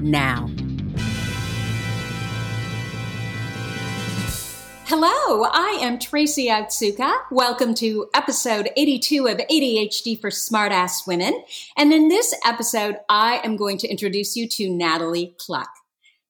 now. Hello, I am Tracy Otsuka. Welcome to episode 82 of ADHD for Smartass Women. And in this episode, I am going to introduce you to Natalie Cluck.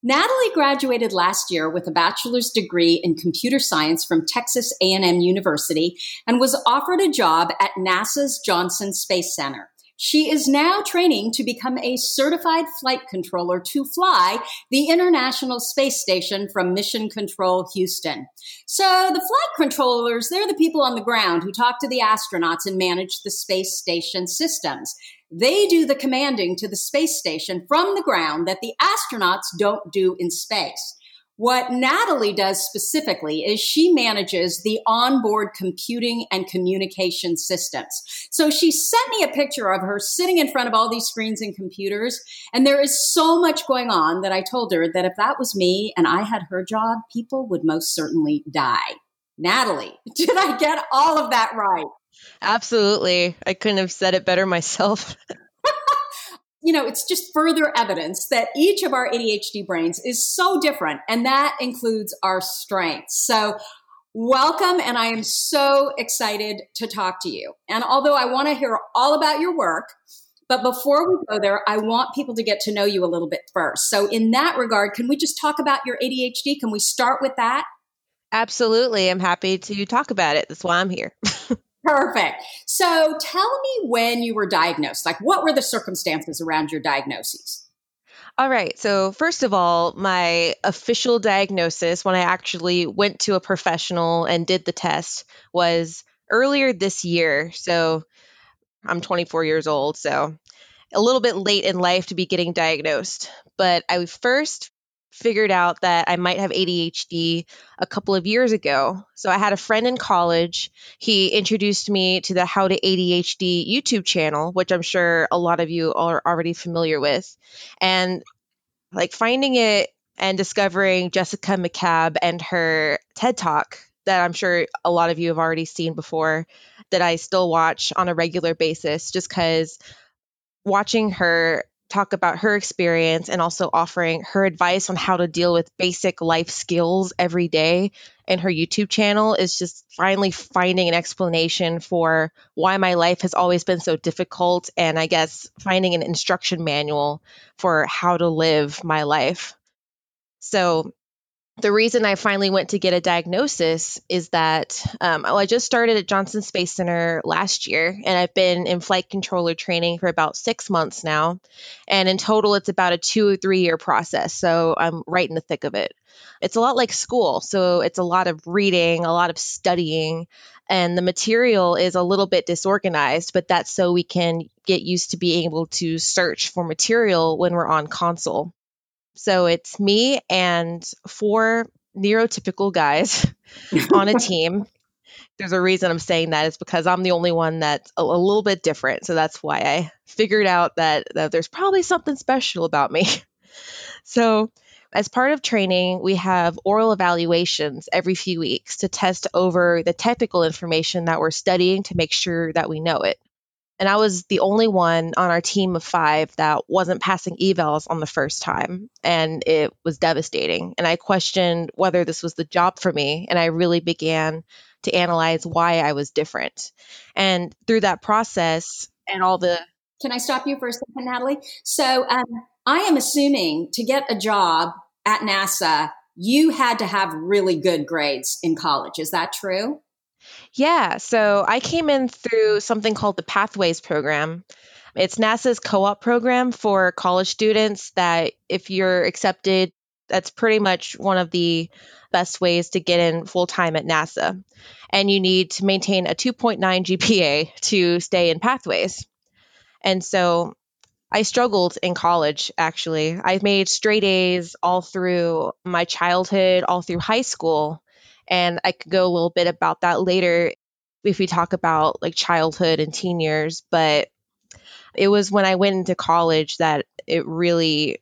Natalie graduated last year with a bachelor's degree in computer science from Texas A&M University and was offered a job at NASA's Johnson Space Center. She is now training to become a certified flight controller to fly the International Space Station from Mission Control Houston. So the flight controllers, they're the people on the ground who talk to the astronauts and manage the space station systems. They do the commanding to the space station from the ground that the astronauts don't do in space. What Natalie does specifically is she manages the onboard computing and communication systems. So she sent me a picture of her sitting in front of all these screens and computers. And there is so much going on that I told her that if that was me and I had her job, people would most certainly die. Natalie, did I get all of that right? Absolutely. I couldn't have said it better myself. you know, it's just further evidence that each of our ADHD brains is so different, and that includes our strengths. So, welcome, and I am so excited to talk to you. And although I want to hear all about your work, but before we go there, I want people to get to know you a little bit first. So, in that regard, can we just talk about your ADHD? Can we start with that? Absolutely. I'm happy to talk about it. That's why I'm here. Perfect. So tell me when you were diagnosed. Like, what were the circumstances around your diagnosis? All right. So, first of all, my official diagnosis when I actually went to a professional and did the test was earlier this year. So, I'm 24 years old. So, a little bit late in life to be getting diagnosed. But I first figured out that I might have ADHD a couple of years ago. So I had a friend in college. He introduced me to the How to ADHD YouTube channel, which I'm sure a lot of you are already familiar with. And like finding it and discovering Jessica McCabe and her TED Talk that I'm sure a lot of you have already seen before that I still watch on a regular basis just because watching her talk about her experience and also offering her advice on how to deal with basic life skills every day in her YouTube channel is just finally finding an explanation for why my life has always been so difficult and I guess finding an instruction manual for how to live my life. So the reason I finally went to get a diagnosis is that um, well, I just started at Johnson Space Center last year, and I've been in flight controller training for about six months now. And in total, it's about a two or three year process. So I'm right in the thick of it. It's a lot like school. So it's a lot of reading, a lot of studying, and the material is a little bit disorganized, but that's so we can get used to being able to search for material when we're on console. So it's me and four neurotypical guys on a team. There's a reason I'm saying that is because I'm the only one that's a, a, little bit different. So that's why I figured out that, that there's probably something special about me. so As part of training, we have oral evaluations every few weeks to test over the technical information that we're studying to make sure that we know it. And I was the only one on our team of five that wasn't passing evals on the first time. And it was devastating. And I questioned whether this was the job for me. And I really began to analyze why I was different. And through that process and all the. Can I stop you for a second, Natalie? So um, I am assuming to get a job at NASA, you had to have really good grades in college. Is that true? Yeah, so I came in through something called the Pathways program. It's NASA's co op program for college students that, if you're accepted, that's pretty much one of the best ways to get in full time at NASA. And you need to maintain a 2.9 GPA to stay in Pathways. And so I struggled in college, actually. I made straight A's all through my childhood, all through high school. And I could go a little bit about that later if we talk about like childhood and teen years. But it was when I went into college that it really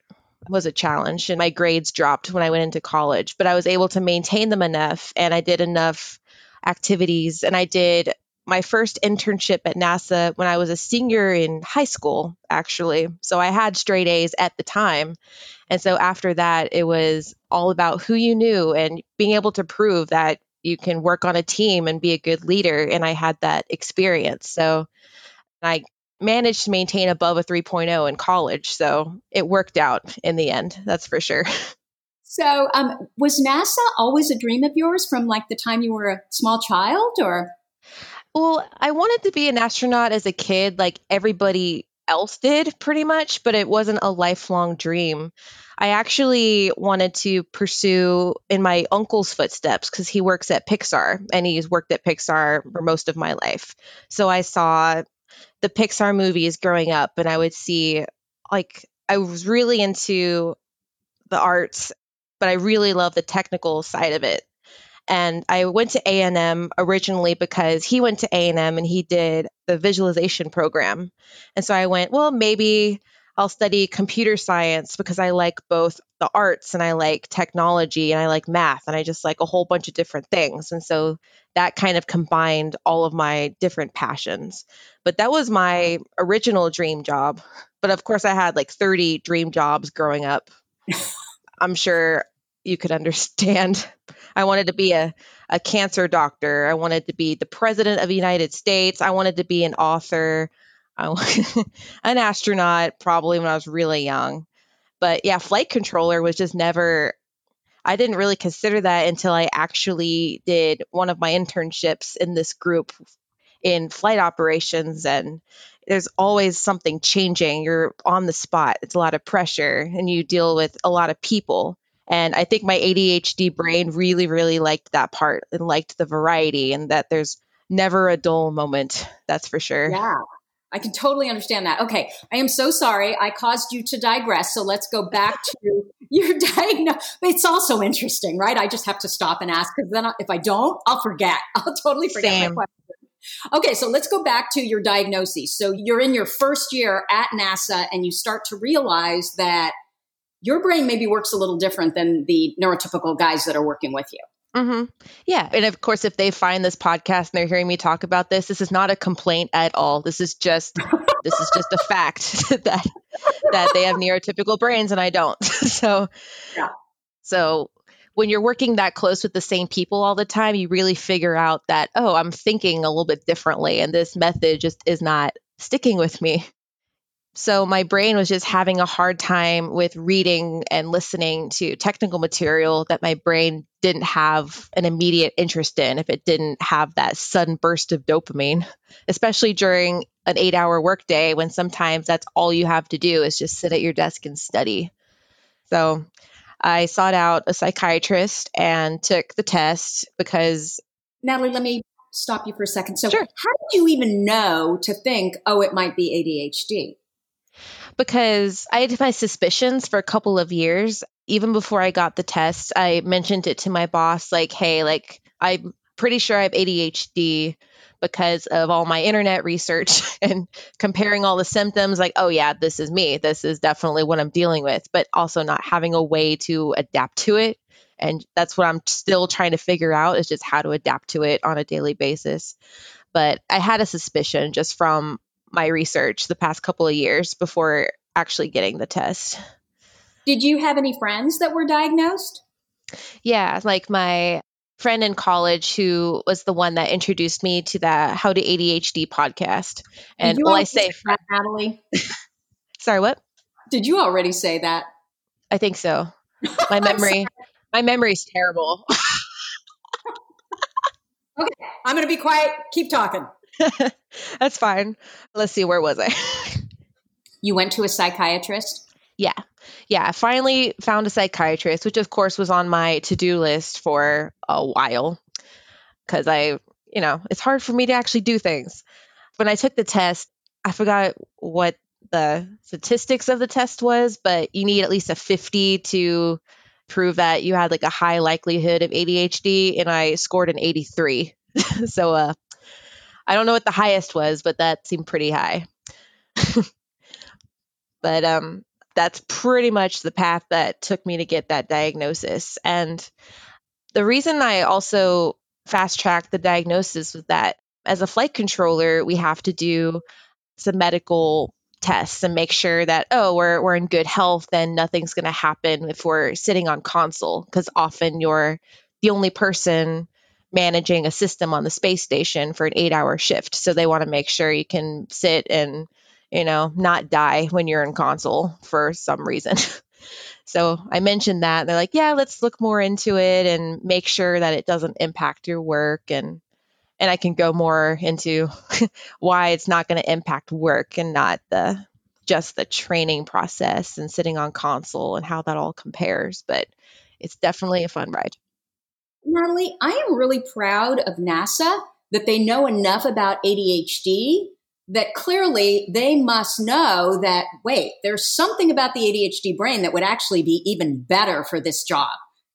was a challenge and my grades dropped when I went into college, but I was able to maintain them enough and I did enough activities and I did my first internship at NASA when I was a senior in high school, actually. So I had straight A's at the time. And so after that, it was all about who you knew and being able to prove that you can work on a team and be a good leader. And I had that experience. So I managed to maintain above a 3.0 in college. So it worked out in the end, that's for sure. So, um, was NASA always a dream of yours from like the time you were a small child or? Well, I wanted to be an astronaut as a kid, like everybody else did, pretty much, but it wasn't a lifelong dream. I actually wanted to pursue in my uncle's footsteps because he works at Pixar and he's worked at Pixar for most of my life. So I saw the Pixar movies growing up and I would see, like, I was really into the arts, but I really love the technical side of it and I went to A&M originally because he went to A&M and he did the visualization program. And so I went, well, maybe I'll study computer science because I like both the arts and I like technology and I like math and I just like a whole bunch of different things. And so that kind of combined all of my different passions. But that was my original dream job. But of course, I had like 30 dream jobs growing up. I'm sure you could understand. I wanted to be a, a cancer doctor. I wanted to be the president of the United States. I wanted to be an author, I, an astronaut, probably when I was really young. But yeah, flight controller was just never, I didn't really consider that until I actually did one of my internships in this group in flight operations. And there's always something changing. You're on the spot, it's a lot of pressure, and you deal with a lot of people. And I think my ADHD brain really, really liked that part and liked the variety and that there's never a dull moment. That's for sure. Yeah. I can totally understand that. Okay. I am so sorry. I caused you to digress. So let's go back to your diagnosis. It's also interesting, right? I just have to stop and ask because then if I don't, I'll forget. I'll totally forget Same. my question. Okay, so let's go back to your diagnosis. So you're in your first year at NASA and you start to realize that your brain maybe works a little different than the neurotypical guys that are working with you. Mm-hmm. Yeah. And of course, if they find this podcast and they're hearing me talk about this, this is not a complaint at all. This is just this is just a fact that that they have neurotypical brains and I don't. so yeah. so when you're working that close with the same people all the time, you really figure out that, oh, I'm thinking a little bit differently and this method just is not sticking with me. So my brain was just having a hard time with reading and listening to technical material that my brain didn't have an immediate interest in if it didn't have that sudden burst of dopamine, especially during an eight hour workday when sometimes that's all you have to do is just sit at your desk and study. So I sought out a psychiatrist and took the test because. Natalie, let me stop you for a second. So, sure. how did you even know to think, oh, it might be ADHD? Because I had my suspicions for a couple of years. Even before I got the test, I mentioned it to my boss like, hey, like, I'm pretty sure I have ADHD, because of all my internet research and comparing all the symptoms. Like oh yeah this is me. This is definitely what i'm dealing with but also not having a way to adapt to it. And that's what i'm still trying to figure out is just how to adapt to it on a daily basis. But i had a suspicion just from my research the past couple of years before actually getting the test did you have any friends that were diagnosed yeah like my friend in college who was the one that introduced me to that How to ADHD podcast. And well, I say, that, Natalie. sorry, what? Did you already say that? I think so. My memory, my memory is terrible. okay, I'm going to be quiet. Keep talking. That's fine. Let's see. Where was I? you went to a psychiatrist. Yeah yeah, I finally found a psychiatrist, which of course was on my to do list for a while because I, you know, it's hard for me to actually do things. When I took the test, I forgot what the statistics of the test was, but you need at least a 50 to prove that you had like a high likelihood of ADHD, and I scored an 83. so, uh, I don't know what the highest was, but that seemed pretty high. but um, that's pretty much the path that took me to get that diagnosis. And the reason I also fast tracked the diagnosis was that as a flight controller, we have to do some medical tests and make sure that oh we're we're in good health and nothing's going to happen if we're sitting on console because often you're the only person managing a system on the space station for an 8-hour shift so they want to make sure you can sit and you know, not die when you're in console for some reason. so I mentioned that. They're like, yeah, let's look more into it and make sure that it doesn't impact your work and and I can go more into why it's not going to impact work and not the just the training process and sitting on console and how that all compares. But it's definitely a fun ride. Natalie, I am really proud of NASA that they know enough about ADHD that clearly they must know that, wait, there's something about the ADHD brain that would actually be even better for this job.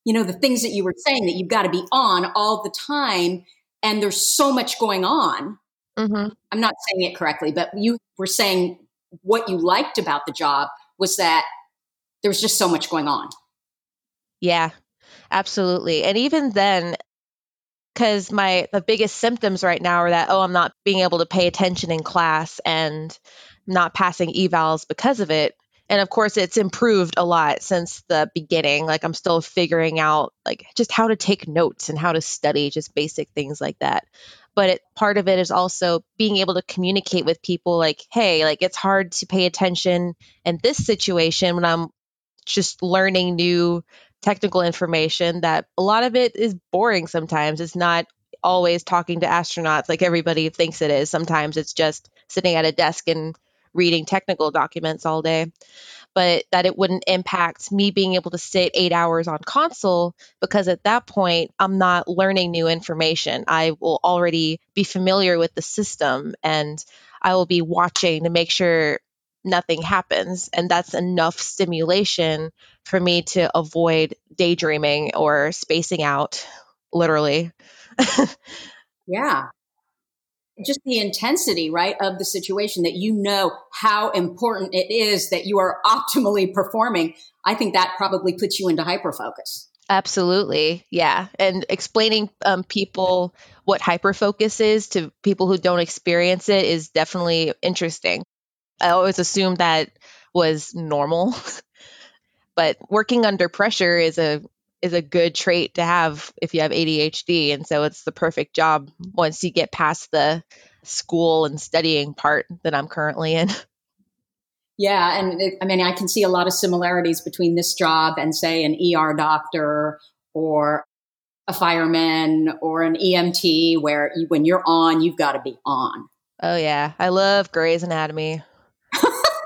You know, the things that you were saying that you've got to be on all the time, and there's so much going on. Mm-hmm. I'm not saying it correctly, but you were saying what you liked about the job was that there was just so much going on. Yeah, absolutely. And even then, because my the biggest symptoms right now are that oh i'm not being able to pay attention in class and not passing evals because of it. And of course it's improved a lot since the beginning. Like i'm still figuring out like just how to take notes and how to study just basic things like that. But it, part of it is also being able to communicate with people like hey like it's hard to pay attention in this situation when i'm just learning new technical information that a lot of it is boring sometimes. It's not always talking to astronauts like everybody thinks it is. Sometimes it's just sitting at a desk and reading technical documents all day. But that it wouldn't impact me being able to sit eight hours on console because at that point, I'm not learning new information. I will already be familiar with the system and I will be watching to make sure nothing happens. And that's enough stimulation for me to avoid daydreaming or spacing out, literally. yeah. Just the intensity, right, of the situation that you know how important it is that you are optimally performing. I think that probably puts you into hyperfocus. Absolutely. Yeah. And explaining um, people what hyperfocus is to people who don't experience it is definitely interesting. I always assumed that was normal. but working under pressure is a is a good trait to have if you have ADHD and so it's the perfect job once you get past the school and studying part that I'm currently in. Yeah, and it, I mean I can see a lot of similarities between this job and say an ER doctor or a fireman or an EMT where you, when you're on you've got to be on. Oh yeah, I love Grey's Anatomy.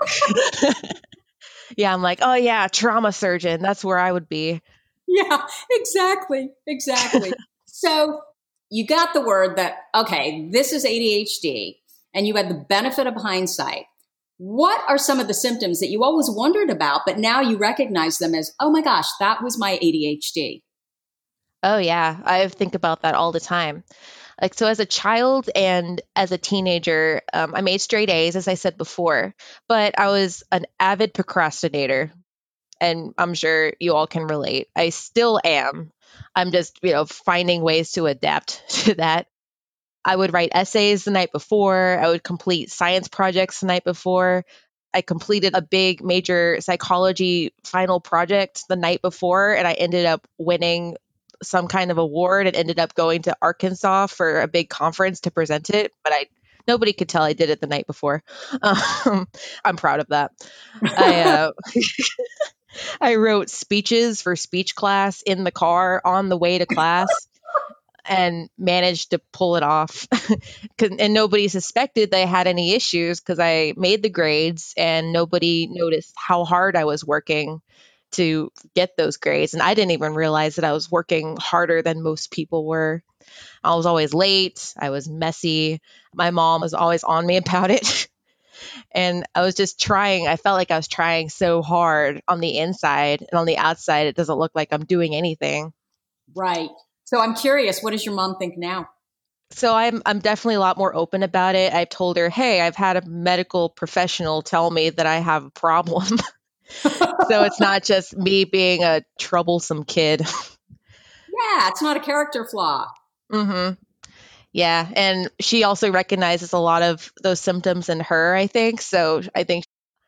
yeah, I'm like, oh yeah, trauma surgeon. That's where I would be. Yeah, exactly. Exactly. so you got the word that, okay, this is ADHD, and you had the benefit of hindsight. What are some of the symptoms that you always wondered about, but now you recognize them as, oh my gosh, that was my ADHD? Oh, yeah. I think about that all the time. Like, so as a child and as a teenager, um, I made straight A's, as I said before, but I was an avid procrastinator. And I'm sure you all can relate. I still am. I'm just, you know, finding ways to adapt to that. I would write essays the night before. I would complete science projects the night before. I completed a big major psychology final project the night before, and I ended up winning some kind of award and ended up going to Arkansas for a big conference to present it. But I nobody could tell I did it the night before. Um, I'm proud of that. I uh, I wrote speeches for speech class in the car on the way to class and managed to pull it off. and nobody suspected they had any issues because I made the grades and nobody noticed how hard I was working to get those grades. And I didn't even realize that I was working harder than most people were. I was always late, I was messy. My mom was always on me about it. and I was just trying. I felt like I was trying so hard on the inside, and on the outside, it doesn't look like I'm doing anything. Right. So I'm curious, what does your mom think now? So I'm I'm definitely a lot more open about it. I've told her, "Hey, I've had a medical professional tell me that I have a problem." so it's not just me being a troublesome kid. yeah, it's not a character flaw. Mhm. Yeah, and she also recognizes a lot of those symptoms in her, I think. So I think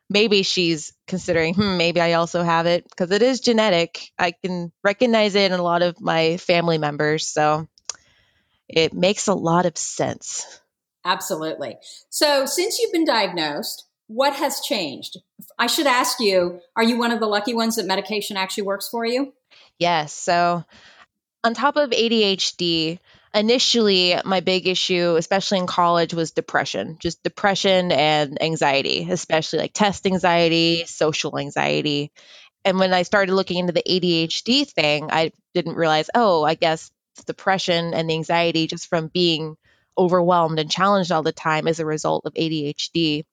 maybe she's considering, hmm, maybe I also have it because it is genetic. I can recognize it in a lot of my family members. So it makes a lot of sense. Absolutely. So since you've been diagnosed, what has changed? I should ask you, are you one of the lucky ones that medication actually works for you? Yes. So on top of ADHD, initially my big issue especially in college was depression just depression and anxiety especially like test anxiety social anxiety and when i started looking into the adhd thing i didn't realize oh i guess depression and the anxiety just from being overwhelmed and challenged all the time as a result of adhd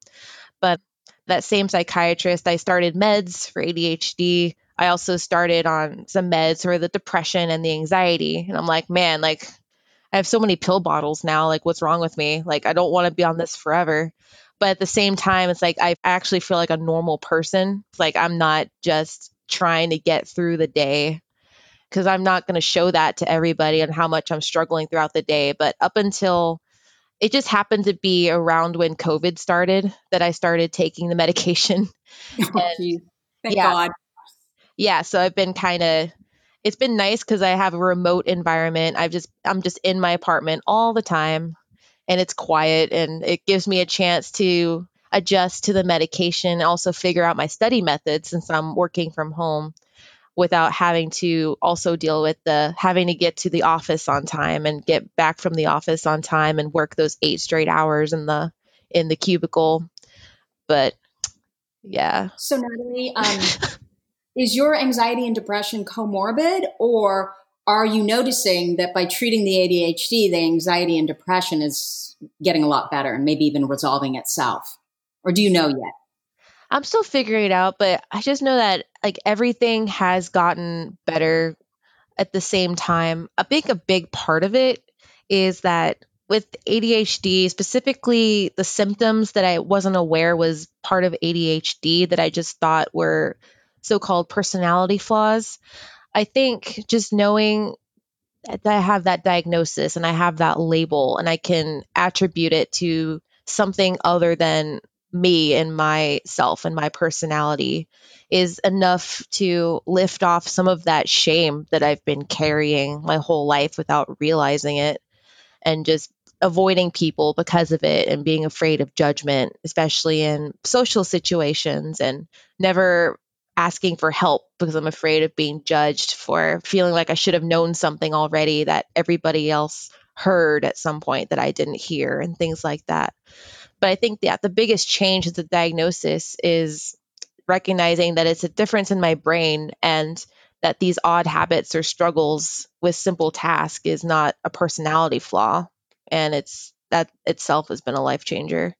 that same psychiatrist i started meds for adhd I also started on some meds for the depression and the anxiety. And I'm like, man, like I have so many pill bottles now. Like, what's wrong with me? Like, I don't want to be on this forever. But at the same time, it's like I actually feel like a normal person. It's like I'm not just trying to get through the day because I'm not going to show that to everybody and how much I'm struggling throughout the day. But up until it just happened to be around when COVID started that I started taking the medication. Oh, and, Thank yeah, God. Yeah. So I've been kind of it's been nice because I have a remote environment. I've just I'm just in my apartment all the time and it's quiet and it gives me a chance to adjust to the medication, and also figure out my study methods since I'm working from home without having to also deal with the having to get to the office on time and get back from the office on time and work those eight straight hours in the in the cubicle. But yeah. So Natalie, um, is your anxiety and depression comorbid or are you noticing that by treating the ADHD, the anxiety and depression is getting a lot better and maybe even resolving itself? Or do you know yet? I'm still figuring it out, but I just know that like everything has gotten better at the same time. I think a big part of it is that with ADHD, specifically the symptoms that I wasn't aware was part of ADHD that I just thought were so called personality flaws. I think just knowing that I have that diagnosis and I have that label and I can attribute it to something other than me and myself and my personality is enough to lift off some of that shame that I've been carrying my whole life without realizing it and just avoiding people because of it and being afraid of judgment, especially in social situations and never asking for help because I'm afraid of being judged for feeling like I should have known something already that everybody else heard at some point that I didn't hear and things like that. But I think that the biggest change is the diagnosis is recognizing that it's a difference in my brain and that these odd habits or struggles with simple tasks is not a personality flaw and it's that itself has been a life changer.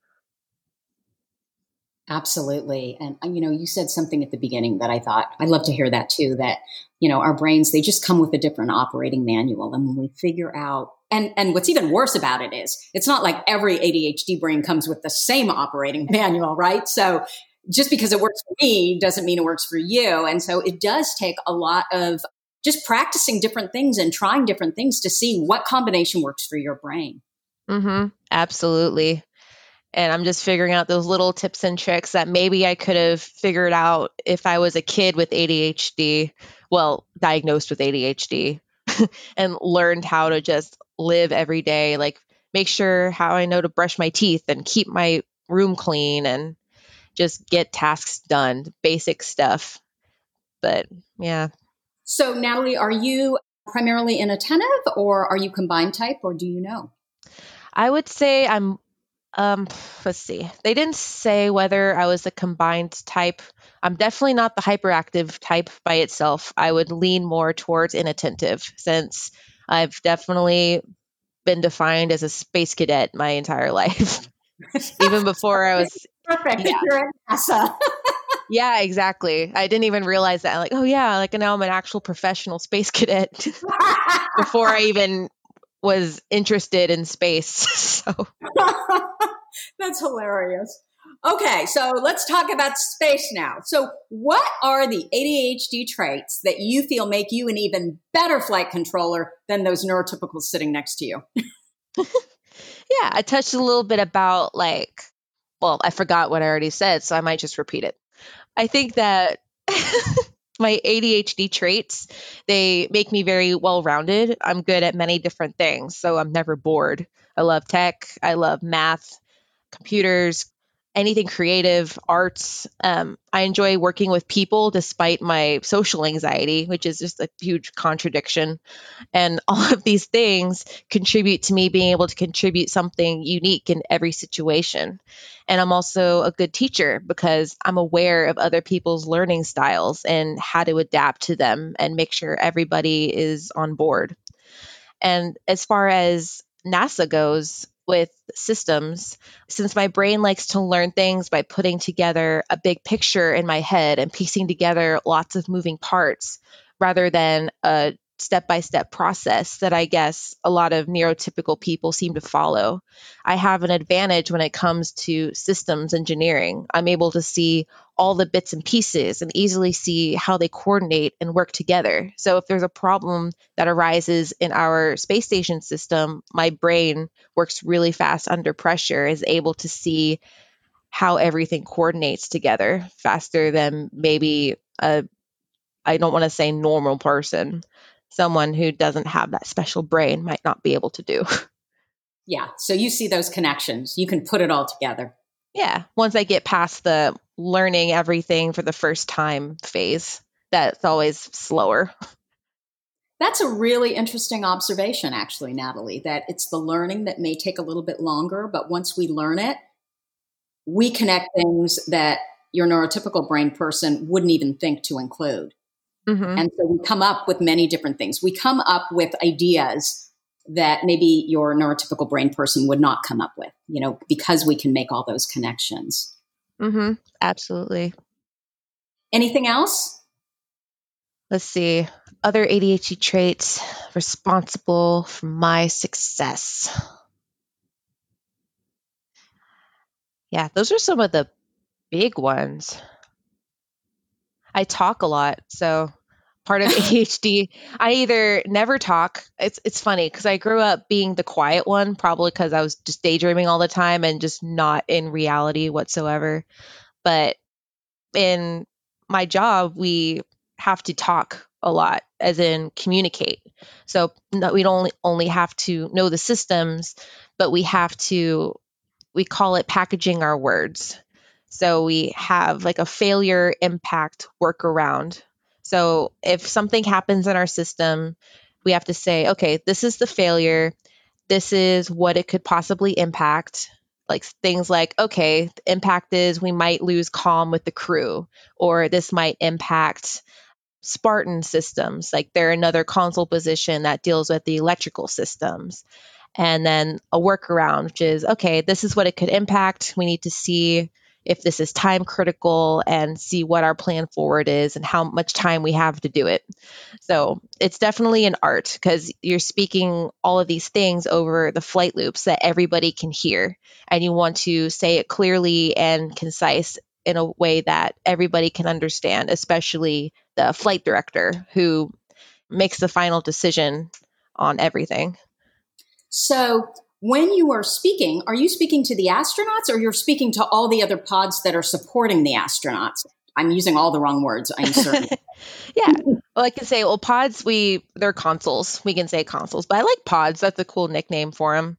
Absolutely. And, uh, you know, you said something at the beginning that I thought I'd love to hear that too that, you know, our brains, they just come with a different operating manual. And when we figure out, and, and what's even worse about it is it's not like every ADHD brain comes with the same operating manual, right? So just because it works for me doesn't mean it works for you. And so it does take a lot of just practicing different things and trying different things to see what combination works for your brain. Mm-hmm. Absolutely and I'm just figuring out those little tips and tricks that maybe I could have figured out if I was a kid with ADHD, well, diagnosed with ADHD, and learned how to just live every day, like make sure how I know to brush my teeth and keep my room clean and just get tasks done, basic stuff. But yeah. So, Natalie, are you primarily inattentive or are you combined type or do you know? I would say I'm um, let's see. They didn't say whether I was a combined type. I'm definitely not the hyperactive type by itself. I would lean more towards inattentive since I've definitely been defined as a space cadet my entire life. even before I was perfect. Yeah. You're NASA. yeah, exactly. I didn't even realize that. Like, oh yeah, like now I'm an actual professional space cadet before I even was interested in space. So that's hilarious. Okay, so let's talk about space now. So, what are the ADHD traits that you feel make you an even better flight controller than those neurotypicals sitting next to you? yeah, I touched a little bit about like, well, I forgot what I already said, so I might just repeat it. I think that my ADHD traits, they make me very well rounded. I'm good at many different things, so I'm never bored. I love tech, I love math, computers, anything creative, arts. Um, I enjoy working with people despite my social anxiety, which is just a huge contradiction. And all of these things contribute to me being able to contribute something unique in every situation. And I'm also a good teacher because I'm aware of other people's learning styles and how to adapt to them and make sure everybody is on board. And as far as NASA goes, with systems since my brain likes to learn things by putting together a big picture in my head and piecing together lots of moving parts rather than a step by step process that I guess a lot of neurotypical people seem to follow. I have an advantage when it comes to systems engineering. I'm able to see all the bits and pieces and easily see how they coordinate and work together. So if there's a problem that arises in our space station system, my brain works really fast under pressure, is able to see how everything coordinates together faster than maybe a I don't want to say normal person. Someone who doesn't have that special brain might not be able to do. Yeah. So you see those connections. You can put it all together. Yeah. Once I get past the learning everything for the first time phase. That's always slower. That's a really interesting observation, actually, Natalie, that it's the learning that may take a little bit longer, but once we learn it, we connect things that your neurotypical brain person wouldn't even think to include. Mm-hmm. And so we come up with many different things. We come up with ideas that maybe your neurotypical brain person would not come up with, you know, because we can make all those connections. Mm-hmm. Absolutely. Anything else? Let's see. Other ADHD traits responsible for my success. Yeah, those are some of the big ones. I talk a lot, so part of ADHD. I either never talk. It's it's funny because I grew up being the quiet one, probably because I was just daydreaming all the time and just not in reality whatsoever. But in my job, we have to talk a lot, as in communicate. So we don't only only have to know the systems, but we have to we call it packaging our words. So we have like a failure impact workaround so if something happens in our system, we have to say, okay, this is the failure. This is what it could possibly impact. Like things like, okay, the impact is we might lose comm with the crew, or this might impact Spartan systems. Like they're another console position that deals with the electrical systems. And then a workaround, which is, okay, this is what it could impact. We need to see if this is time critical and see what our plan forward is and how much time we have to do it. So it's definitely an art because you're speaking all of these things over the flight loops that everybody can hear. And you want to say it clearly and concise in a way that everybody can understand, especially the flight director who makes the final decision on everything. So, when you are speaking, are you speaking to the astronauts or you're speaking to all the other pods that are supporting the astronauts? I'm using all the wrong words, I'm certain. yeah. Well, I can say, well, pods, we, they're consoles. We can say consoles, but I like pods. That's a cool nickname for them.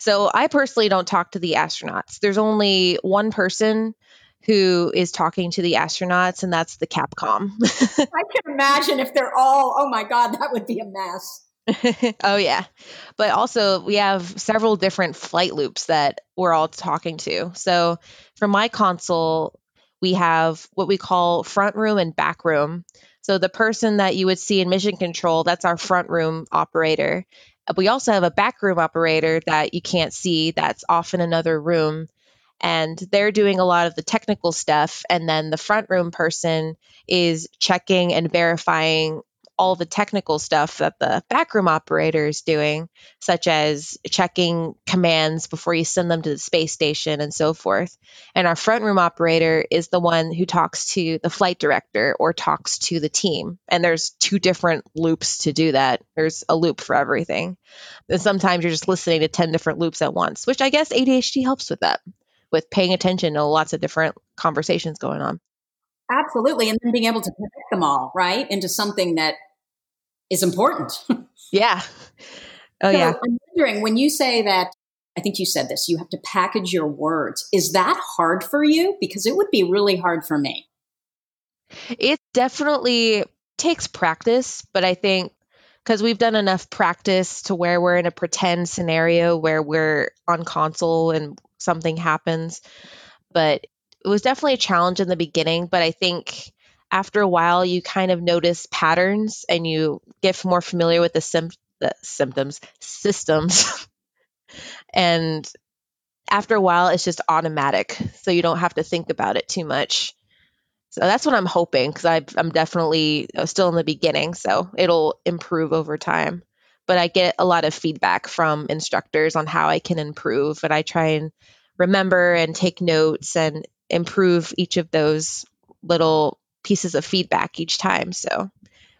So I personally don't talk to the astronauts. There's only one person who is talking to the astronauts, and that's the Capcom. I can imagine if they're all, oh my God, that would be a mess. oh yeah. But also we have several different flight loops that we're all talking to. So for my console we have what we call front room and back room. So the person that you would see in mission control that's our front room operator. We also have a back room operator that you can't see that's off in another room. And they're doing a lot of the technical stuff. And then the front room person is checking and verifying all the technical stuff that the backroom operator is doing, such as checking commands before you send them to the space station and so forth. And our front room operator is the one who talks to the flight director or talks to the team. And there's two different loops to do that. There's a loop for everything. And sometimes you're just listening to 10 different loops at once, which I guess ADHD helps with that, with paying attention to lots of different conversations going on. Absolutely. And then being able to connect them all, right, into something that is important. yeah. Oh, so yeah. I'm wondering when you say that, I think you said this, you have to package your words. Is that hard for you? Because it would be really hard for me. It definitely takes practice, but I think because we've done enough practice to where we're in a pretend scenario where we're on console and something happens. But it was definitely a challenge in the beginning, but I think after a while you kind of notice patterns and you get more familiar with the, sim- the symptoms systems. And after a while it's just automatic so you don't have to think about it too much. So that's what i'm hoping because i'm definitely still in the beginning so it'll improve over time. But i get a lot of feedback from instructors on how i can improve and i try and remember and take notes and improve each of those little pieces of feedback each time. So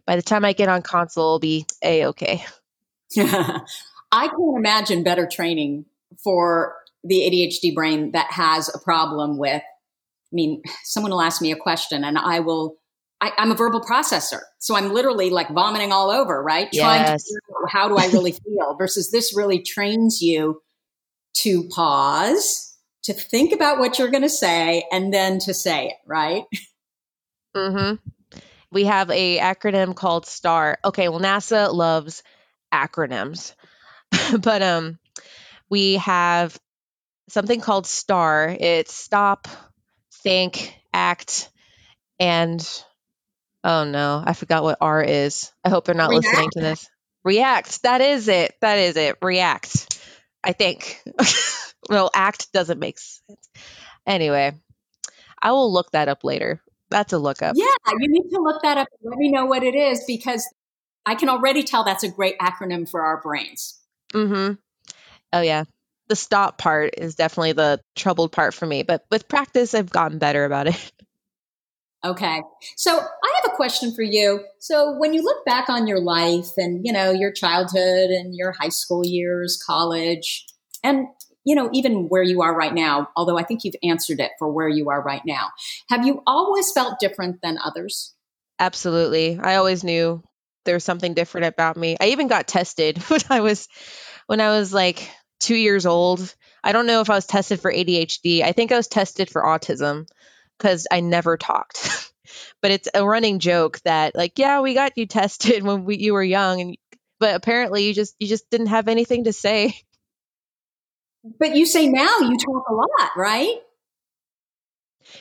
by the time I get on console, it'll be a okay. I can't imagine better training for the ADHD brain that has a problem with. I mean, someone will ask me a question and I will. I, am a verbal processor, so I'm literally like vomiting all over, right? Yes. Trying to how do I really feel versus this really trains you to pause, to think about what you're going to say, and then to say it, right? Mm-hmm. We have a acronym called STAR. Okay, well, NASA loves acronyms, but um, we have something called STAR. It's stop, think, act, and oh no, I forgot what R is. I hope they're not React. listening to this. React. That is it. That is it. React. I think. well, act doesn't make sense. Anyway, I will look that up later. That's a look up. Yeah, you need to look that up. Let me know what it is because I can already tell that's a great acronym for our brains. Mm-hmm. Oh yeah. The stop part is definitely the troubled part for me, but with practice I've gotten better about it. Okay. So I have a question for you. So when you look back on your life and, you know, your childhood and your high school years, college, and you know, even where you are right now, although I think you've answered it for where you are right now. Have you always felt different than others? Absolutely. I always knew there was something different about me. I even got tested when I was when I was like 2 years old. I don't know if I was tested for ADHD. I think I was tested for autism cuz I never talked. but it's a running joke that like, yeah, we got you tested when we, you were young and but apparently you just you just didn't have anything to say. But you say now you talk a lot, right?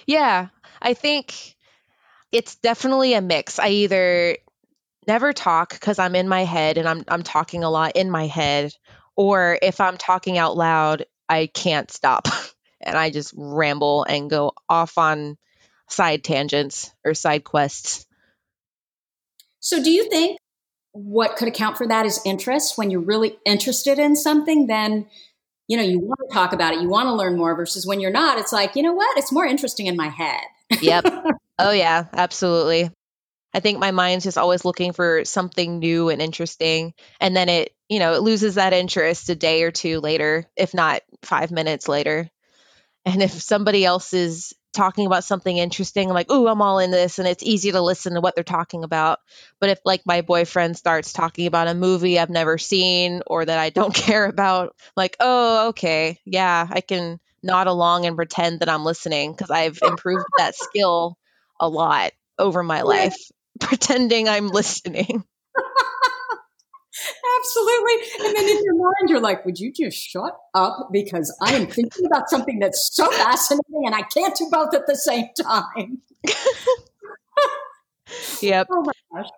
Yeah, I think it's definitely a mix. I either never talk because I'm in my head and I'm I'm talking a lot in my head, or if I'm talking out loud, I can't stop. and I just ramble and go off on side tangents or side quests. So, do you think what could account for that is interest? When you're really interested in something, then you know you want to talk about it, you want to learn more. Versus when you're not, it's like you know what, it's more interesting in my head. yep. Oh yeah, absolutely. I think my mind's just always looking for something new and interesting. And then it, you know, it loses that interest a day or two later, if not five minutes later. And if somebody else is talking about something interesting, I'm like, oh, I'm all in this. And it's easy to listen to what they're talking about. But if, like, my boyfriend starts talking about a movie I've never seen or that I don't care about, like, oh, okay, yeah, I can nod along and pretend that I'm listening because I've improved that skill a lot over my life pretending I'm listening. Absolutely. And then in your mind, you're like, would you just shut up? Because I am thinking about something that's so fascinating and I can't do both at the same time. yep. Oh my gosh.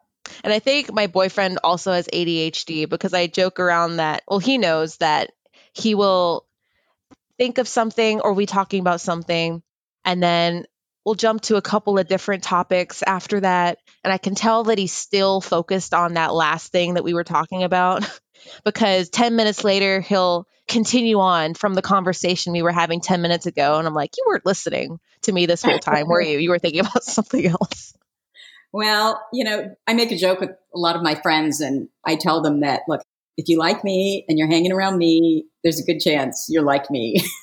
And I think my boyfriend also has ADHD because I joke around that, well, he knows that he will think of something or we talking about something and then we'll jump to a couple of different topics after that. And I can tell that he's still focused on that last thing that we were talking about because 10 minutes later, he'll continue on from the conversation we were having 10 minutes ago. And I'm like, you weren't listening to me this whole time, were you? You were thinking about something else. Well, you know, I make a joke with a lot of my friends and I tell them that, look, if you like me and you're hanging around me, there's a good chance you're like me.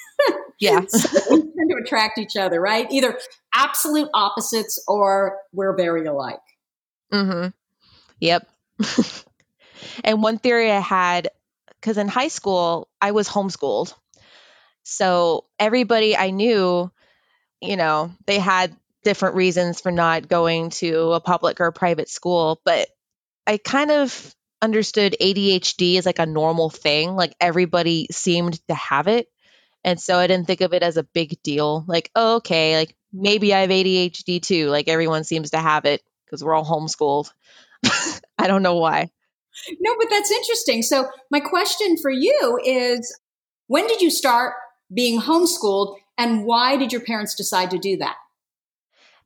Yeah. so we tend to attract each other, right? Either absolute opposites or we're very alike. Mm-hmm. Yep. and one theory I had, because in high school, I was homeschooled. So everybody I knew, you know, they had different reasons for not going to a public or a private school. But I kind of understood ADHD as like a normal thing. Like everybody seemed to have it. And so I didn't think of it as a big deal. Like, oh, okay, like maybe I have ADHD too. Like everyone seems to have it because we're all homeschooled. I don't know why. No, but that's interesting. So, my question for you is when did you start being homeschooled and why did your parents decide to do that?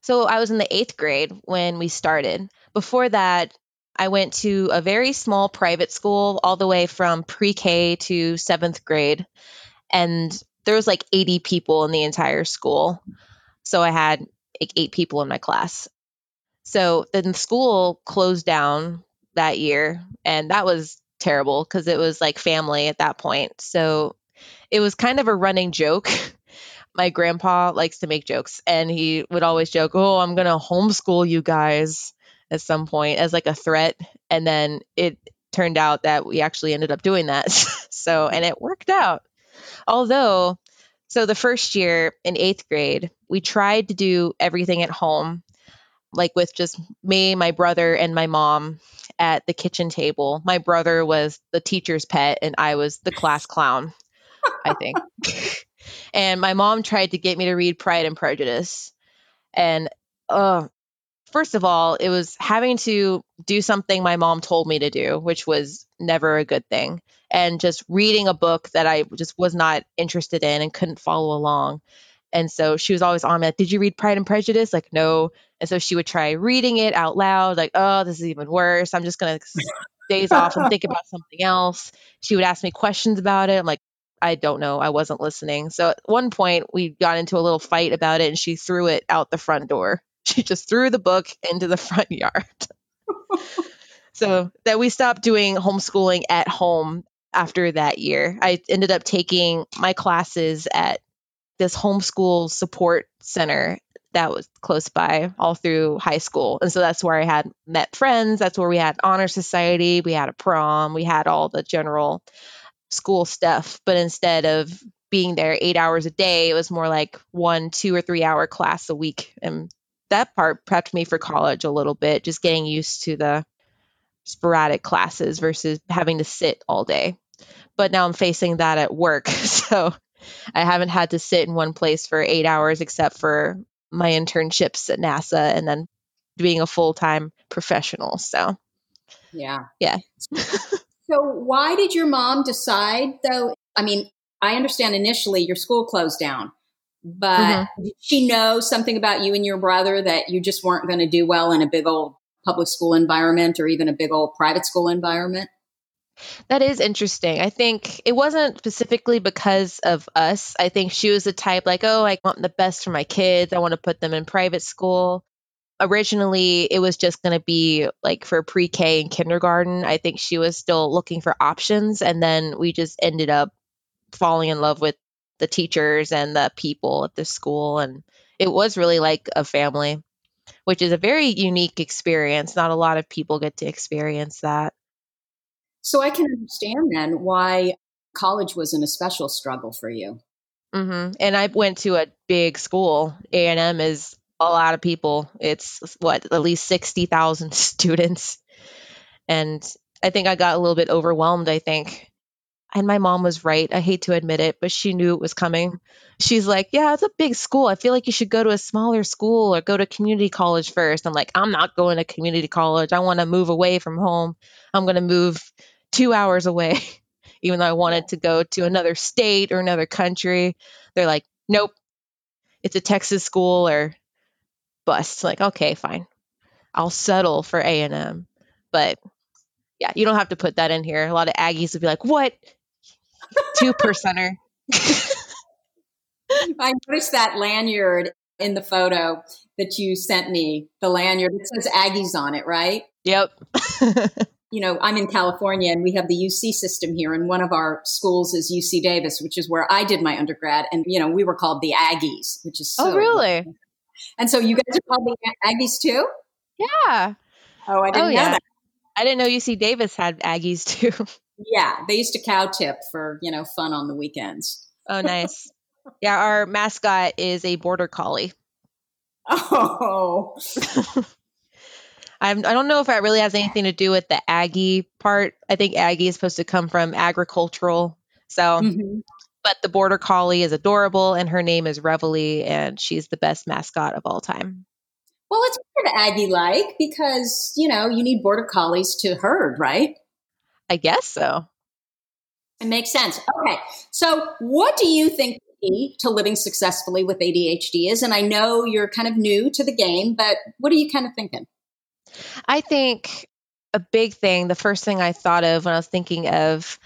So, I was in the eighth grade when we started. Before that, I went to a very small private school all the way from pre K to seventh grade and there was like 80 people in the entire school. So I had like eight people in my class. So then school closed down that year, and that was terrible because it was like family at that point. So it was kind of a running joke. my grandpa likes to make jokes, and he would always joke, Oh, I'm going to homeschool you guys at some point as like a threat. And then it turned out that we actually ended up doing that. so, and it worked out. Although, so the first year in eighth grade, we tried to do everything at home, like with just me, my brother, and my mom at the kitchen table. My brother was the teacher's pet, and I was the class clown, I think. and my mom tried to get me to read Pride and Prejudice. And uh, first of all, it was having to do something my mom told me to do, which was never a good thing and just reading a book that I just was not interested in and couldn't follow along. And so she was always on me, like, Did you read Pride and Prejudice? Like, no. And so she would try reading it out loud, like, Oh, this is even worse. I'm just going to daze off and think about something else. She would ask me questions about it. I'm like, I don't know. I wasn't listening. So at one point, we got into a little fight about it and she threw it out the front door. She just threw the book into the front yard. so that we stopped doing homeschooling at home after that year. I ended up taking my classes at this homeschool support center that was close by all through high school. And so that's where I had met friends. That's where we had honor society, we had a prom, we had all the general school stuff. But instead of being there eight hours a day, it was more like one, two, or three hour class a week. And that part prepped me for college a little bit, just getting used to the sporadic classes versus having to sit all day but now I'm facing that at work. So I haven't had to sit in one place for eight hours except for my internships at NASA and then being a full time professional. So, yeah. Yeah. so, why did your mom decide, though? I mean, I understand initially your school closed down, but mm-hmm. did she know something about you and your brother that you just weren't going to do well in a big old public school environment or even a big old private school environment? That is interesting. I think it wasn't specifically because of us. I think she was the type like, oh, I want the best for my kids. I want to put them in private school. Originally, it was just going to be like for pre K and kindergarten. I think she was still looking for options. And then we just ended up falling in love with the teachers and the people at the school. And it was really like a family, which is a very unique experience. Not a lot of people get to experience that. So I can understand then why college was an especial struggle for you. Mm-hmm. And I went to a big school. A and M is a lot of people. It's what at least sixty thousand students, and I think I got a little bit overwhelmed. I think, and my mom was right. I hate to admit it, but she knew it was coming. She's like, "Yeah, it's a big school. I feel like you should go to a smaller school or go to community college first. I'm like, "I'm not going to community college. I want to move away from home. I'm going to move two hours away, even though I wanted to go to another state or another country. They're like, nope, it's a Texas school or bust. Like, okay, fine. I'll settle for A and M. But yeah, you don't have to put that in here. A lot of Aggies would be like, what? Two percenter. I noticed that lanyard in the photo that you sent me, the lanyard. It says Aggies on it, right? Yep. you know, I'm in California and we have the UC system here, and one of our schools is UC Davis, which is where I did my undergrad. And, you know, we were called the Aggies, which is oh, so. Oh, really? And so you guys are called the Aggies too? Yeah. Oh, I didn't oh, know yeah. that. I didn't know UC Davis had Aggies too. yeah. They used to cow tip for, you know, fun on the weekends. Oh, nice. yeah. Our mascot is a border collie. Oh. I'm, I don't know if that really has anything to do with the Aggie part. I think Aggie is supposed to come from agricultural. So, mm-hmm. but the border collie is adorable, and her name is Reveille, and she's the best mascot of all time. Well, it's kind of Aggie like because, you know, you need border collies to herd, right? I guess so. It makes sense. Okay. So, what do you think to living successfully with ADHD is? And I know you're kind of new to the game, but what are you kind of thinking? I think a big thing, the first thing I thought of when I was thinking of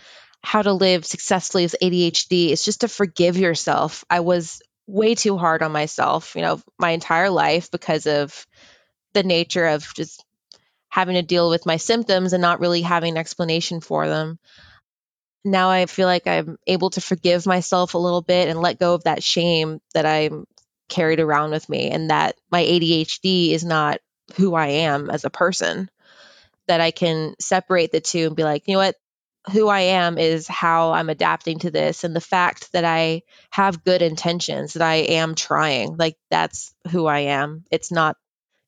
how to live successfully with ADHD is just to forgive yourself. I was way too hard on myself, you know, my entire life because of the nature of just having to deal with my symptoms and not really having an explanation for them. Now I feel like I'm able to forgive myself a little bit and let go of that shame that I'm carried around with me and that my ADHD is not who I am as a person, that I can separate the two and be like, you know what? Who I am is how I'm adapting to this. And the fact that I have good intentions, that I am trying, like that's who I am. It's not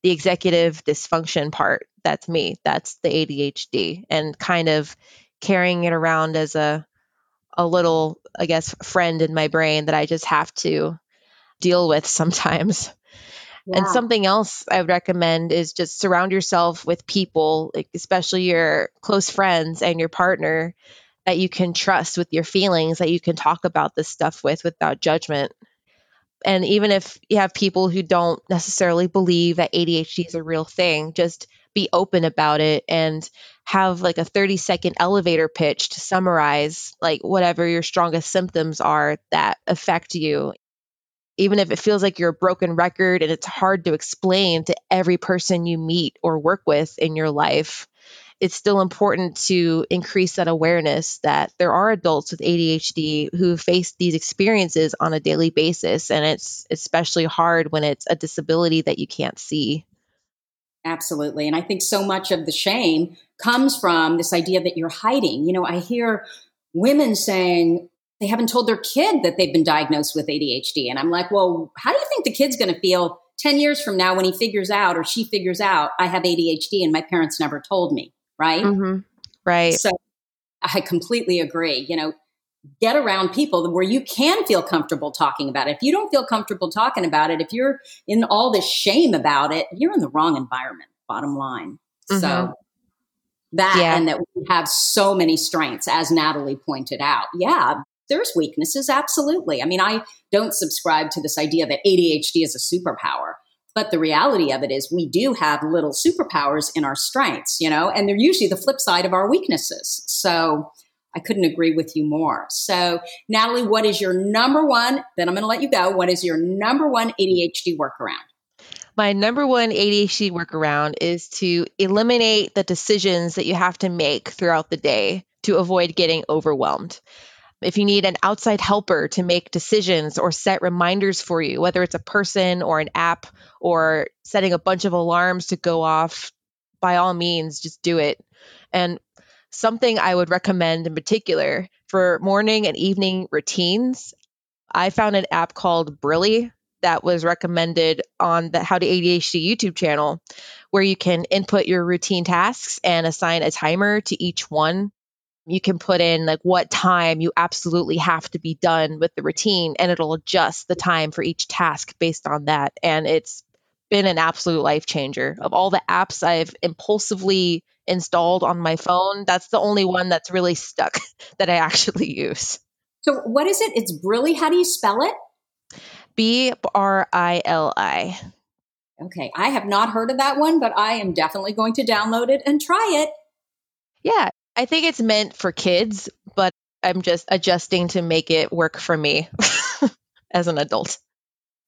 the executive dysfunction part. That's me. That's the ADHD. And kind of carrying it around as a, a little, I guess, friend in my brain that I just have to deal with sometimes. Yeah. And something else I would recommend is just surround yourself with people, especially your close friends and your partner that you can trust with your feelings, that you can talk about this stuff with without judgment. And even if you have people who don't necessarily believe that ADHD is a real thing, just be open about it and have like a 30 second elevator pitch to summarize like whatever your strongest symptoms are that affect you even if it feels like you're a broken record and it's hard to explain to every person you meet or work with in your life, it's still important to increase that awareness that there are adults with ADHD who face these experiences on a daily basis. And it's especially hard when it's a disability that you can't see. Absolutely. And I think so much of the shame comes from this idea that you're hiding. You know, I hear women saying, they haven't told their kid that they've been diagnosed with ADHD. And I'm like, well, how do you think the kid's going to feel 10 years from now when he figures out or she figures out I have ADHD and my parents never told me? Right. Mm-hmm. Right. So I completely agree. You know, get around people where you can feel comfortable talking about it. If you don't feel comfortable talking about it, if you're in all this shame about it, you're in the wrong environment, bottom line. Mm-hmm. So that yeah. and that we have so many strengths, as Natalie pointed out. Yeah, there's weaknesses, absolutely. I mean, I don't subscribe to this idea that ADHD is a superpower. But the reality of it is, we do have little superpowers in our strengths, you know, and they're usually the flip side of our weaknesses. So I couldn't agree with you more. So, Natalie, what is your number one? Then I'm going to let you go. What is your number one ADHD workaround? My number one ADHD workaround is to eliminate the decisions that you have to make throughout the day to avoid getting overwhelmed. If you need an outside helper to make decisions or set reminders for you, whether it's a person or an app or setting a bunch of alarms to go off, by all means, just do it. And something I would recommend in particular for morning and evening routines, I found an app called Brili that was recommended on the How to ADHD YouTube channel, where you can input your routine tasks and assign a timer to each one you can put in like what time you absolutely have to be done with the routine and it'll adjust the time for each task based on that. And it's been an absolute life changer. Of all the apps i've impulsively installed on my phone that's the only one that's really stuck that i actually use. So what is it? It's brili how do you spell it? B r i l i. Okay i have not heard of that one but i am definitely going to download it and try it. Yeah, I think it's meant for kids, but I'm just adjusting to make it work for me as an adult.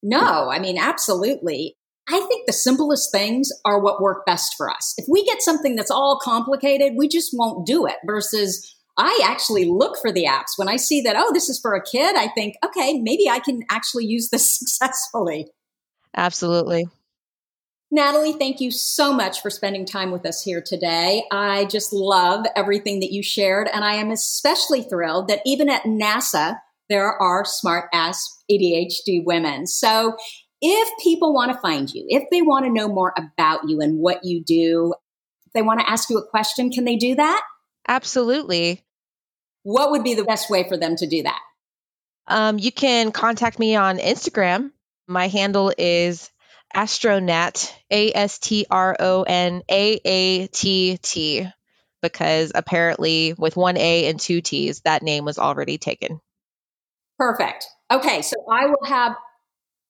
No, I mean, absolutely. I think the simplest things are what work best for us. If we get something that's all complicated, we just won't do it versus I actually look for the apps. When I see that, oh, this is for a kid, I think, okay, maybe I can actually use this successfully. Absolutely. Natalie, thank you so much for spending time with us here today. I just love everything that you shared, and I am especially thrilled that even at NASA, there are smart ass ADHD women. So, if people want to find you, if they want to know more about you and what you do, if they want to ask you a question, can they do that? Absolutely. What would be the best way for them to do that? Um, you can contact me on Instagram. My handle is Astronatt, A S T R O N A A T T, because apparently with one A and two T's, that name was already taken. Perfect. Okay, so I will have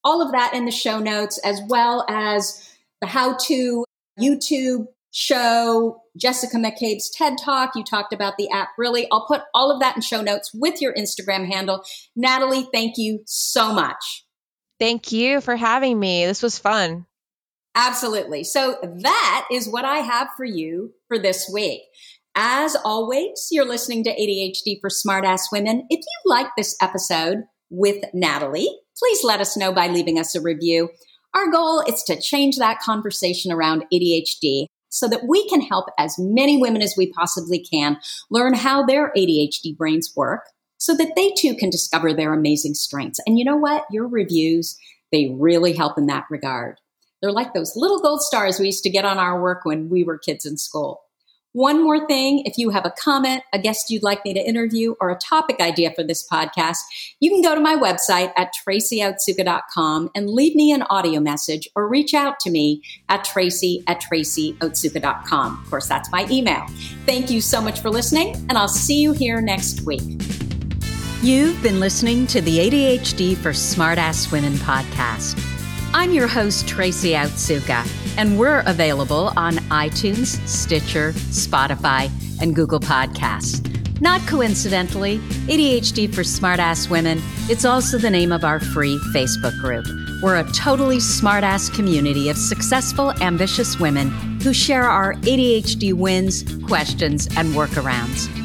all of that in the show notes as well as the how to YouTube show, Jessica McCabe's TED Talk. You talked about the app, Brili. I'll put all of that in show notes with your Instagram handle. Natalie, thank you so much. Thank you for having me. This was fun. Absolutely. So that is what I have for you for this week. As always, you're listening to ADHD for Smartass Women. If you like this episode with Natalie, please let us know by leaving us a review. Our goal is to change that conversation around ADHD so that we can help as many women as we possibly can learn how their ADHD brains work so that they too can discover their amazing strengths. And you know what? Your reviews, they really help in that regard. They're like those little gold stars we used to get on our work when we were kids in school. One more thing if you have a comment, a guest you'd like me to interview, or a topic idea for this podcast, you can go to my website at tracyotsuka.com and leave me an audio message or reach out to me at tracy at tracyotsuka.com. Of course, that's my email. Thank you so much for listening, and I'll see you here next week. You've been listening to the ADHD for Smartass Women podcast. I'm your host, Tracy Otsuka, and we're available on iTunes, Stitcher, Spotify, and Google Podcasts. Not coincidentally, ADHD for Smartass Women, it's also the name of our free Facebook group. We're a totally smartass community of successful, ambitious women who share our ADHD wins, questions, and workarounds.